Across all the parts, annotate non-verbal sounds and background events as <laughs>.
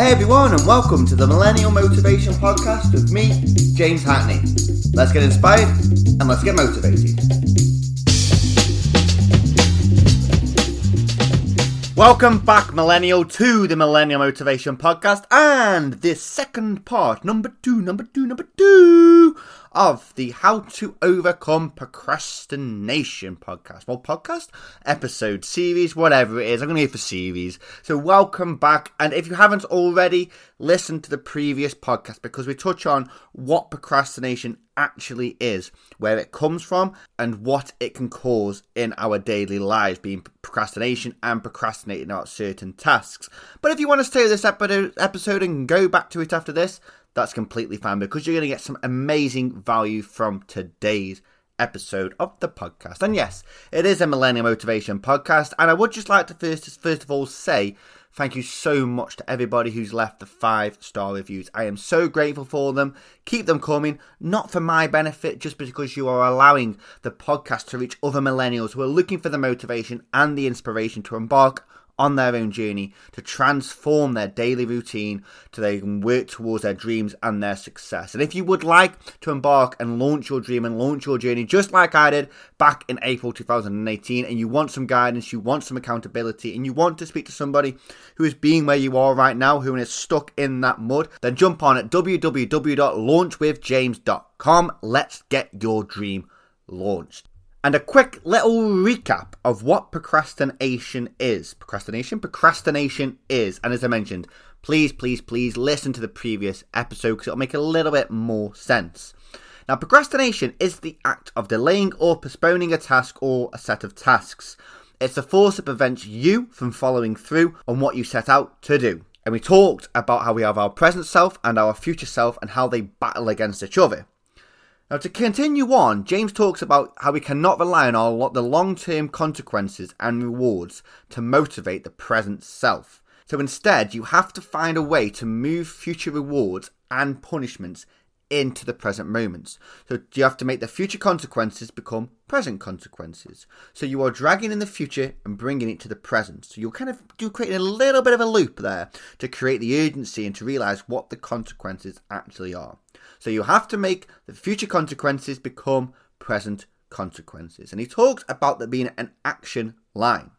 Hey everyone, and welcome to the Millennial Motivation Podcast with me, James Hackney. Let's get inspired and let's get motivated. Welcome back, Millennial, to the Millennial Motivation Podcast and this second part, number two, number two, number two of the How to Overcome Procrastination podcast. Well, podcast, episode, series, whatever it is. I'm going to go for series. So, welcome back. And if you haven't already, listen to the previous podcast because we touch on what procrastination actually is, where it comes from, and what it can cause in our daily lives, being procrastination and procrastinating about certain tasks. But if you want to stay with this episode and go back to it after this, that's completely fine because you're going to get some amazing value from today's episode of the podcast. And yes, it is a Millennial Motivation podcast. And I would just like to first, first of all say thank you so much to everybody who's left the five star reviews. I am so grateful for them. Keep them coming, not for my benefit, just because you are allowing the podcast to reach other millennials who are looking for the motivation and the inspiration to embark on their own journey to transform their daily routine so they can work towards their dreams and their success. And if you would like to embark and launch your dream and launch your journey just like I did back in April 2018, and you want some guidance, you want some accountability, and you want to speak to somebody who is being where you are right now, who is stuck in that mud, then jump on at www.launchwithjames.com. Let's get your dream launched. And a quick little recap of what procrastination is. Procrastination? Procrastination is, and as I mentioned, please, please, please listen to the previous episode because it'll make a little bit more sense. Now, procrastination is the act of delaying or postponing a task or a set of tasks. It's the force that prevents you from following through on what you set out to do. And we talked about how we have our present self and our future self and how they battle against each other. Now, to continue on, James talks about how we cannot rely on our, the long term consequences and rewards to motivate the present self. So instead, you have to find a way to move future rewards and punishments into the present moments. So you have to make the future consequences become present consequences. So you are dragging in the future and bringing it to the present. So you're kind of do creating a little bit of a loop there to create the urgency and to realize what the consequences actually are. So you have to make the future consequences become present consequences. And he talks about there being an action line.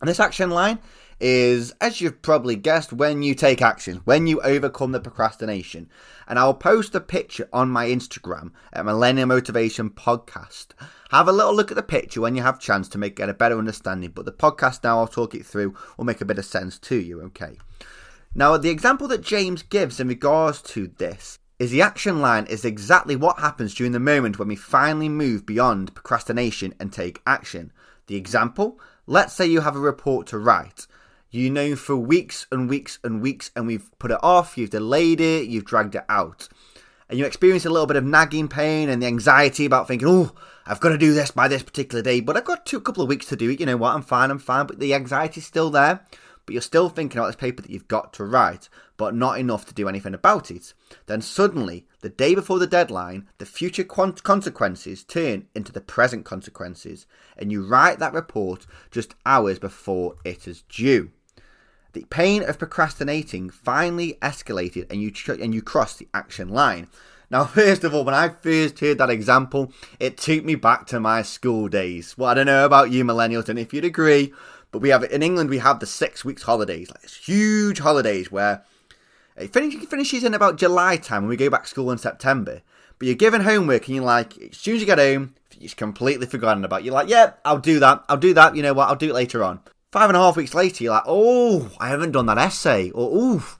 And this action line is, as you've probably guessed, when you take action, when you overcome the procrastination. And I'll post a picture on my Instagram at Millennial Motivation Podcast. Have a little look at the picture when you have chance to make get a better understanding. But the podcast now, I'll talk it through, will make a bit of sense to you. Okay. Now, the example that James gives in regards to this is the action line is exactly what happens during the moment when we finally move beyond procrastination and take action. The example let's say you have a report to write. You know for weeks and weeks and weeks, and we've put it off, you've delayed it, you've dragged it out. And you experience a little bit of nagging pain and the anxiety about thinking, oh, I've got to do this by this particular day, but I've got two, a couple of weeks to do it. You know what? I'm fine, I'm fine. But the anxiety's still there but you're still thinking about this paper that you've got to write, but not enough to do anything about it. Then suddenly, the day before the deadline, the future consequences turn into the present consequences, and you write that report just hours before it is due. The pain of procrastinating finally escalated, and you tr- and you cross the action line. Now, <laughs> first of all, when I first heard that example, it took me back to my school days. Well, I don't know about you millennials, and if you'd agree, but we have in England we have the six weeks holidays, like huge holidays where it finishes in about July time and we go back to school in September. But you're given homework and you're like, as soon as you get home, you've completely forgotten about. You're like, yeah, I'll do that. I'll do that. You know what? I'll do it later on. Five and a half weeks later, you're like, oh, I haven't done that essay, or oh,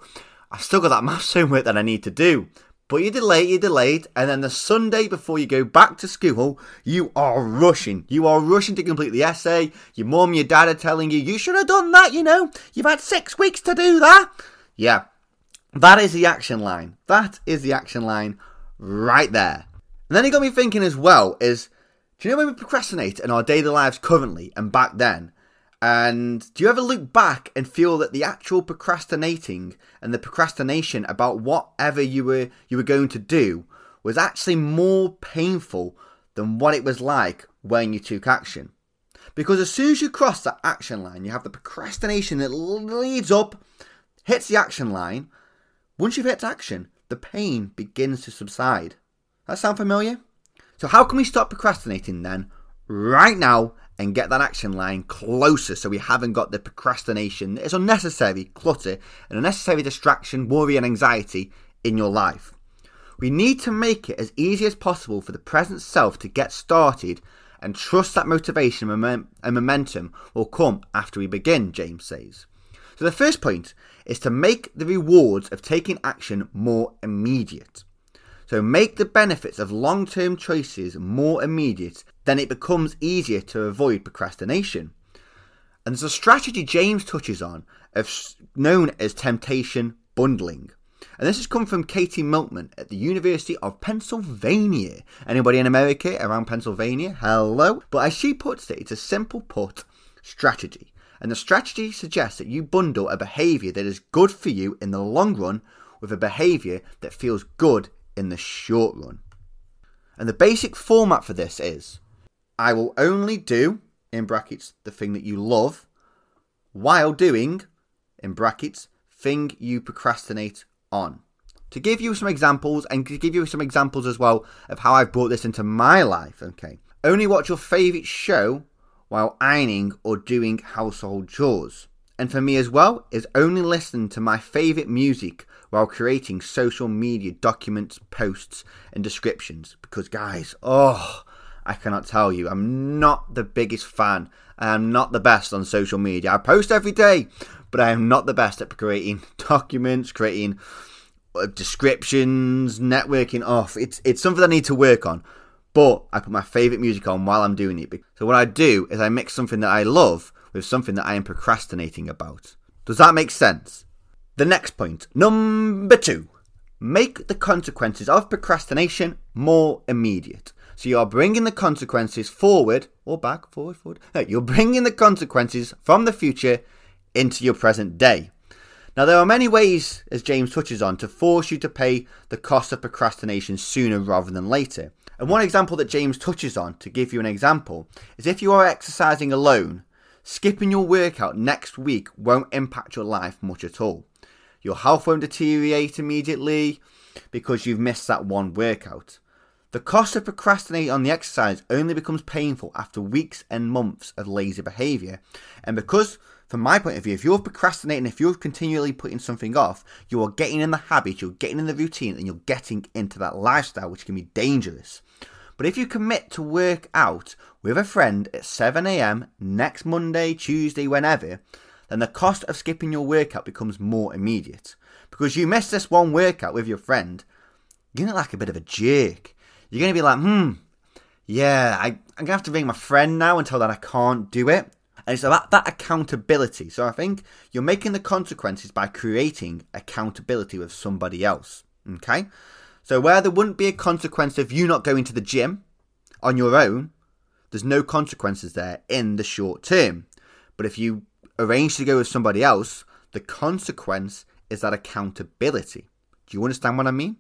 I've still got that <laughs> maths homework that I need to do. But you delay, you're delayed, and then the Sunday before you go back to school, you are rushing. You are rushing to complete the essay. Your mum, your dad are telling you, you should have done that, you know. You've had six weeks to do that. Yeah, that is the action line. That is the action line right there. And then it got me thinking as well is, do you know when we procrastinate in our daily lives currently and back then? And do you ever look back and feel that the actual procrastinating and the procrastination about whatever you were you were going to do was actually more painful than what it was like when you took action? Because as soon as you cross that action line, you have the procrastination that leads up hits the action line, once you've hit action, the pain begins to subside. That sound familiar? So, how can we stop procrastinating then, right now, and get that action line closer so we haven't got the procrastination is unnecessary clutter and unnecessary distraction, worry, and anxiety in your life? We need to make it as easy as possible for the present self to get started and trust that motivation and momentum will come after we begin, James says. So, the first point is to make the rewards of taking action more immediate. So make the benefits of long term choices more immediate, then it becomes easier to avoid procrastination. And there's a strategy James touches on of known as temptation bundling. And this has come from Katie Milkman at the University of Pennsylvania. Anybody in America around Pennsylvania? Hello. But as she puts it, it's a simple put strategy. And the strategy suggests that you bundle a behavior that is good for you in the long run with a behavior that feels good in the short run. And the basic format for this is I will only do, in brackets, the thing that you love, while doing, in brackets, thing you procrastinate on. To give you some examples, and to give you some examples as well of how I've brought this into my life, okay? Only watch your favourite show while ironing or doing household chores. And for me as well, is only listen to my favourite music while creating social media documents, posts, and descriptions. Because, guys, oh, I cannot tell you, I'm not the biggest fan. I am not the best on social media. I post every day, but I am not the best at creating <laughs> documents, creating uh, descriptions, networking off. It's it's something I need to work on. But I put my favourite music on while I'm doing it. So what I do is I mix something that I love with something that I am procrastinating about. Does that make sense? The next point, number two, make the consequences of procrastination more immediate. So you're bringing the consequences forward or back, forward, forward. No, you're bringing the consequences from the future into your present day. Now, there are many ways, as James touches on, to force you to pay the cost of procrastination sooner rather than later. And one example that James touches on, to give you an example, is if you are exercising alone, skipping your workout next week won't impact your life much at all. Your health won't deteriorate immediately because you've missed that one workout. The cost of procrastinating on the exercise only becomes painful after weeks and months of lazy behaviour. And because, from my point of view, if you're procrastinating, if you're continually putting something off, you are getting in the habit, you're getting in the routine, and you're getting into that lifestyle, which can be dangerous. But if you commit to work out with a friend at 7am next Monday, Tuesday, whenever, then the cost of skipping your workout becomes more immediate. Because you miss this one workout with your friend, you're like a bit of a jerk. You're gonna be like, hmm, yeah, I, I'm gonna have to ring my friend now and tell that I can't do it. And it's about that accountability. So I think you're making the consequences by creating accountability with somebody else. Okay? So where there wouldn't be a consequence of you not going to the gym on your own, there's no consequences there in the short term. But if you arrange to go with somebody else, the consequence is that accountability. Do you understand what I mean?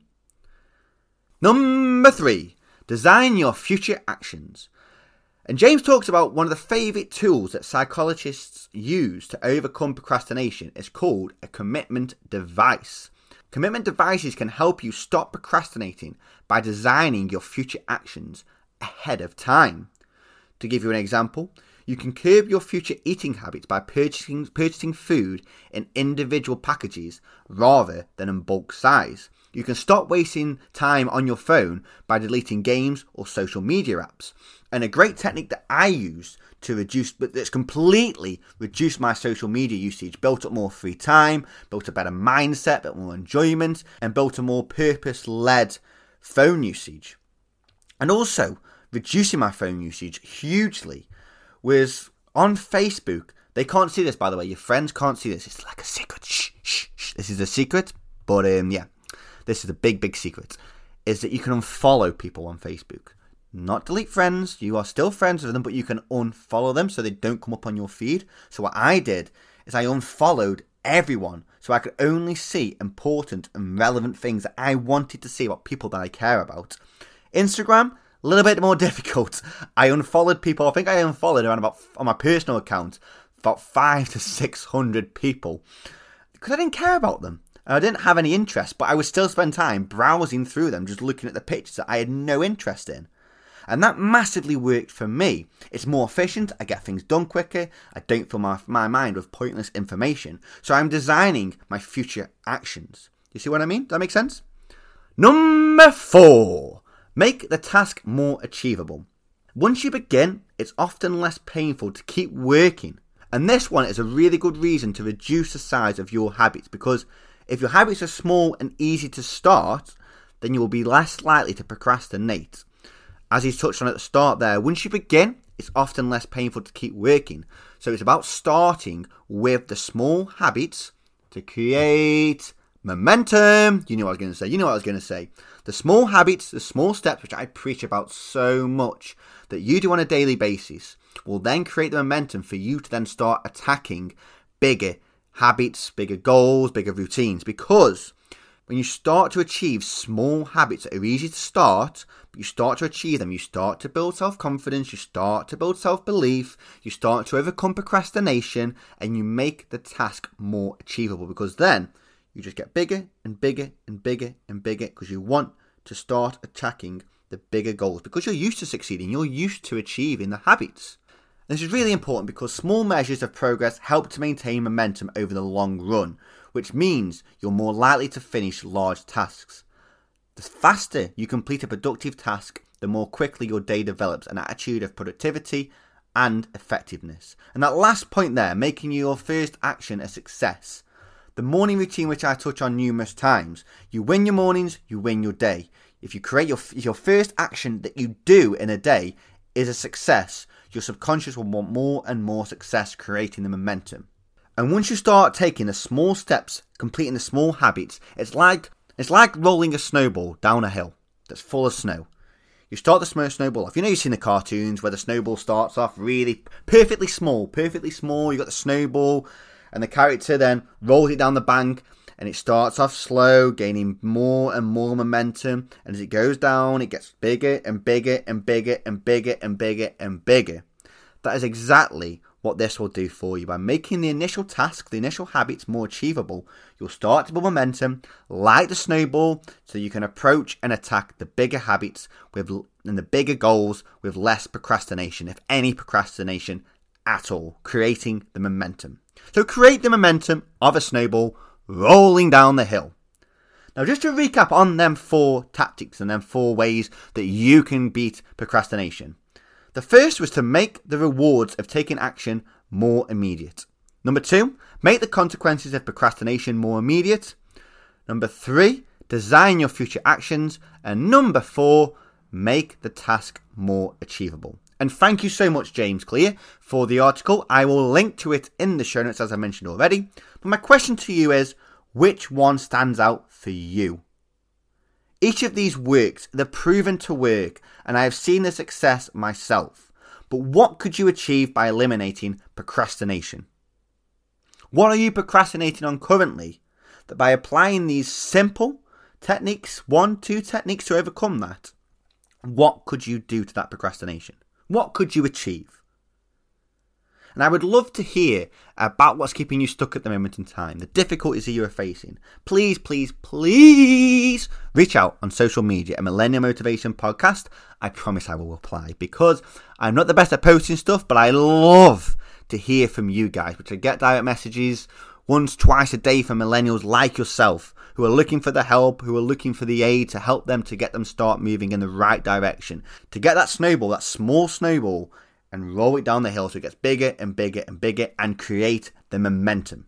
Number three, design your future actions. And James talks about one of the favourite tools that psychologists use to overcome procrastination. It's called a commitment device. Commitment devices can help you stop procrastinating by designing your future actions ahead of time. To give you an example, you can curb your future eating habits by purchasing, purchasing food in individual packages rather than in bulk size. You can stop wasting time on your phone by deleting games or social media apps. And a great technique that I use to reduce, but that's completely reduced my social media usage, built up more free time, built a better mindset, built more enjoyment, and built a more purpose led phone usage. And also, reducing my phone usage hugely was on Facebook. They can't see this, by the way. Your friends can't see this. It's like a secret. Shh, shh, shh. This is a secret. But um, yeah, this is a big, big secret. Is that you can unfollow people on Facebook. Not delete friends. You are still friends with them, but you can unfollow them so they don't come up on your feed. So what I did is I unfollowed everyone so I could only see important and relevant things that I wanted to see about people that I care about. Instagram, a little bit more <laughs> difficult. I unfollowed people. I think I unfollowed around about on my personal account about five to six hundred people. because I didn't care about them. I didn't have any interest, but I would still spend time browsing through them, just looking at the pictures that I had no interest in. And that massively worked for me. It's more efficient, I get things done quicker, I don't fill my, my mind with pointless information. So I'm designing my future actions. You see what I mean? Does that make sense? Number four, make the task more achievable. Once you begin, it's often less painful to keep working. And this one is a really good reason to reduce the size of your habits because if your habits are small and easy to start, then you will be less likely to procrastinate. As he's touched on at the start there, once you begin, it's often less painful to keep working. So it's about starting with the small habits to create momentum. You know what I was going to say. You know what I was going to say. The small habits, the small steps, which I preach about so much, that you do on a daily basis, will then create the momentum for you to then start attacking bigger habits, bigger goals, bigger routines. Because when you start to achieve small habits that are easy to start, but you start to achieve them, you start to build self confidence, you start to build self belief, you start to overcome procrastination, and you make the task more achievable because then you just get bigger and bigger and bigger and bigger because you want to start attacking the bigger goals because you're used to succeeding, you're used to achieving the habits. This is really important because small measures of progress help to maintain momentum over the long run, which means you're more likely to finish large tasks. The faster you complete a productive task, the more quickly your day develops an attitude of productivity and effectiveness. And that last point there, making your first action a success. The morning routine, which I touch on numerous times, you win your mornings, you win your day. If you create your your first action that you do in a day is a success, your subconscious will want more and more success creating the momentum. And once you start taking the small steps, completing the small habits, it's like it's like rolling a snowball down a hill that's full of snow. You start the small snowball off. You know you've seen the cartoons where the snowball starts off really perfectly small, perfectly small. You got the snowball, and the character then rolls it down the bank, and it starts off slow, gaining more and more momentum. And as it goes down, it gets bigger and bigger and bigger and bigger and bigger and bigger. That is exactly what this will do for you. By making the initial task, the initial habits more achievable, you'll start to build momentum like the snowball so you can approach and attack the bigger habits with and the bigger goals with less procrastination, if any procrastination at all, creating the momentum. So create the momentum of a snowball rolling down the hill. Now, just to recap on them four tactics and them four ways that you can beat procrastination. The first was to make the rewards of taking action more immediate. Number two, make the consequences of procrastination more immediate. Number three, design your future actions. And number four, make the task more achievable. And thank you so much, James Clear, for the article. I will link to it in the show notes, as I mentioned already. But my question to you is which one stands out for you? Each of these works, they're proven to work, and I have seen the success myself. But what could you achieve by eliminating procrastination? What are you procrastinating on currently? That by applying these simple techniques, one, two techniques to overcome that, what could you do to that procrastination? What could you achieve? And I would love to hear about what's keeping you stuck at the moment in time, the difficulties that you are facing. Please, please, please reach out on social media at Millennial Motivation Podcast. I promise I will reply because I'm not the best at posting stuff, but I love to hear from you guys, which I get direct messages once, twice a day for millennials like yourself who are looking for the help, who are looking for the aid to help them to get them start moving in the right direction, to get that snowball, that small snowball and roll it down the hill so it gets bigger and bigger and bigger and create the momentum.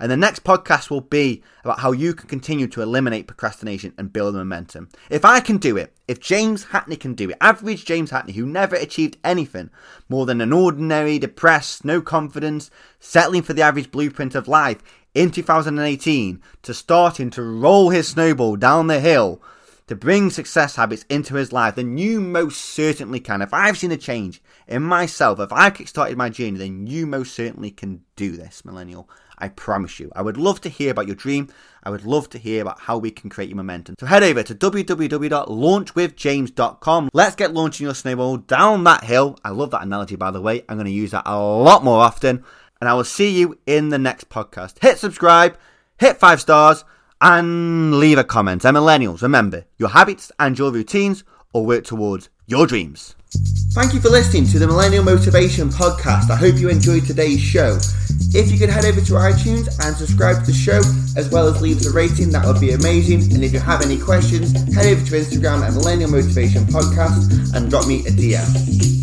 And the next podcast will be about how you can continue to eliminate procrastination and build momentum. If I can do it, if James Hatney can do it, average James Hatney, who never achieved anything more than an ordinary, depressed, no confidence, settling for the average blueprint of life in 2018, to starting to roll his snowball down the hill to bring success habits into his life, then you most certainly can. If I've seen a change in myself, if I've kickstarted my journey, then you most certainly can do this, millennial. I promise you. I would love to hear about your dream. I would love to hear about how we can create your momentum. So head over to www.launchwithjames.com. Let's get launching your snowball down that hill. I love that analogy, by the way. I'm going to use that a lot more often. And I will see you in the next podcast. Hit subscribe hit five stars, and leave a comment. And millennials, remember, your habits and your routines all work towards your dreams. Thank you for listening to the Millennial Motivation Podcast. I hope you enjoyed today's show. If you could head over to iTunes and subscribe to the show, as well as leave us a rating, that would be amazing. And if you have any questions, head over to Instagram at Millennial Motivation Podcast and drop me a DM.